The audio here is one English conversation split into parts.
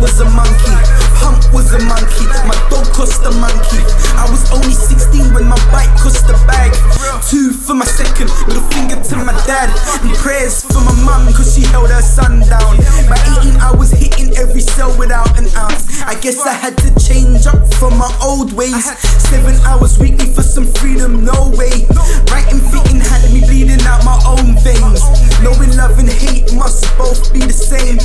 was a monkey. Pump was a monkey. My dog cost a monkey. I was only 16 when my bike cost a bag. Two for my second, little finger to my dad. And prayers for my mum, cause she held her son down. By 18, I was hitting every cell without an ounce. I guess I had to change up from my old ways. Seven hours weekly for some freedom, no way. Writing, fitting had me bleeding out my own veins. Knowing love and hate must both be the same.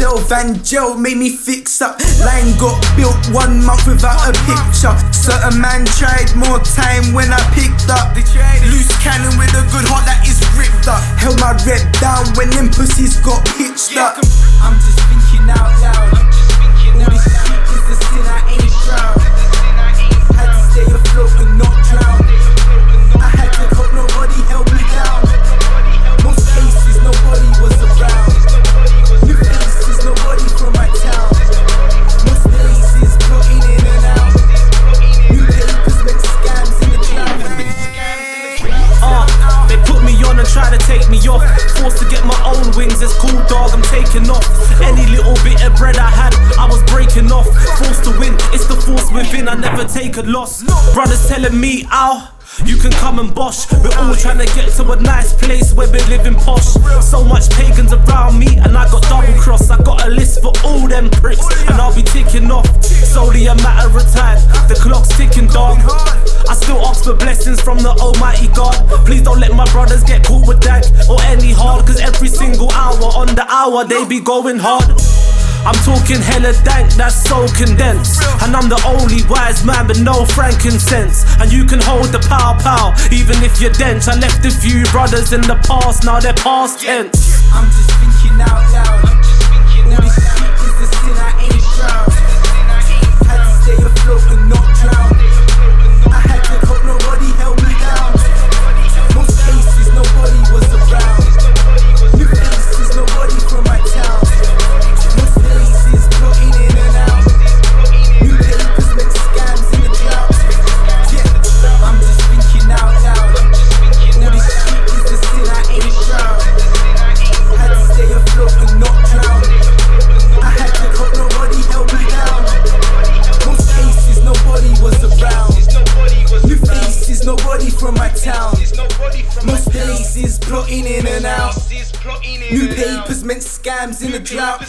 And cell. Van Gel made me fix up. Line got built one month without a picture. Certain man tried more time when I picked up. Loose cannon with a good heart that is ripped up. Held my rep down when them pussies got pitched up. I'm just to take me off. Forced to get my own wings, it's cool, dog. I'm taking off. Any little bit of bread I had, I was breaking off. Forced to win, it's the force within. I never take a loss. Brothers telling me, ow. You can come and bosh. We're all trying to get to a nice place where we're living posh. So much pagans around me, and I got double cross. I got a list for all them pricks, and I'll be ticking off. Only a matter of time. The clock's ticking, dog. I still ask for blessings from the Almighty God. Please don't let my brothers get caught with that or any hard, cause every single hour on the hour they be going hard. I'm talking hella dank, that's so condensed. And I'm the only wise man with no frankincense. And you can hold the pow pow, even if you're dense. I left a few brothers in the past, now they're past tense. I'm just thinking out loud. All this shit is the Most places, plotting in and out. New papers meant scams in the drought.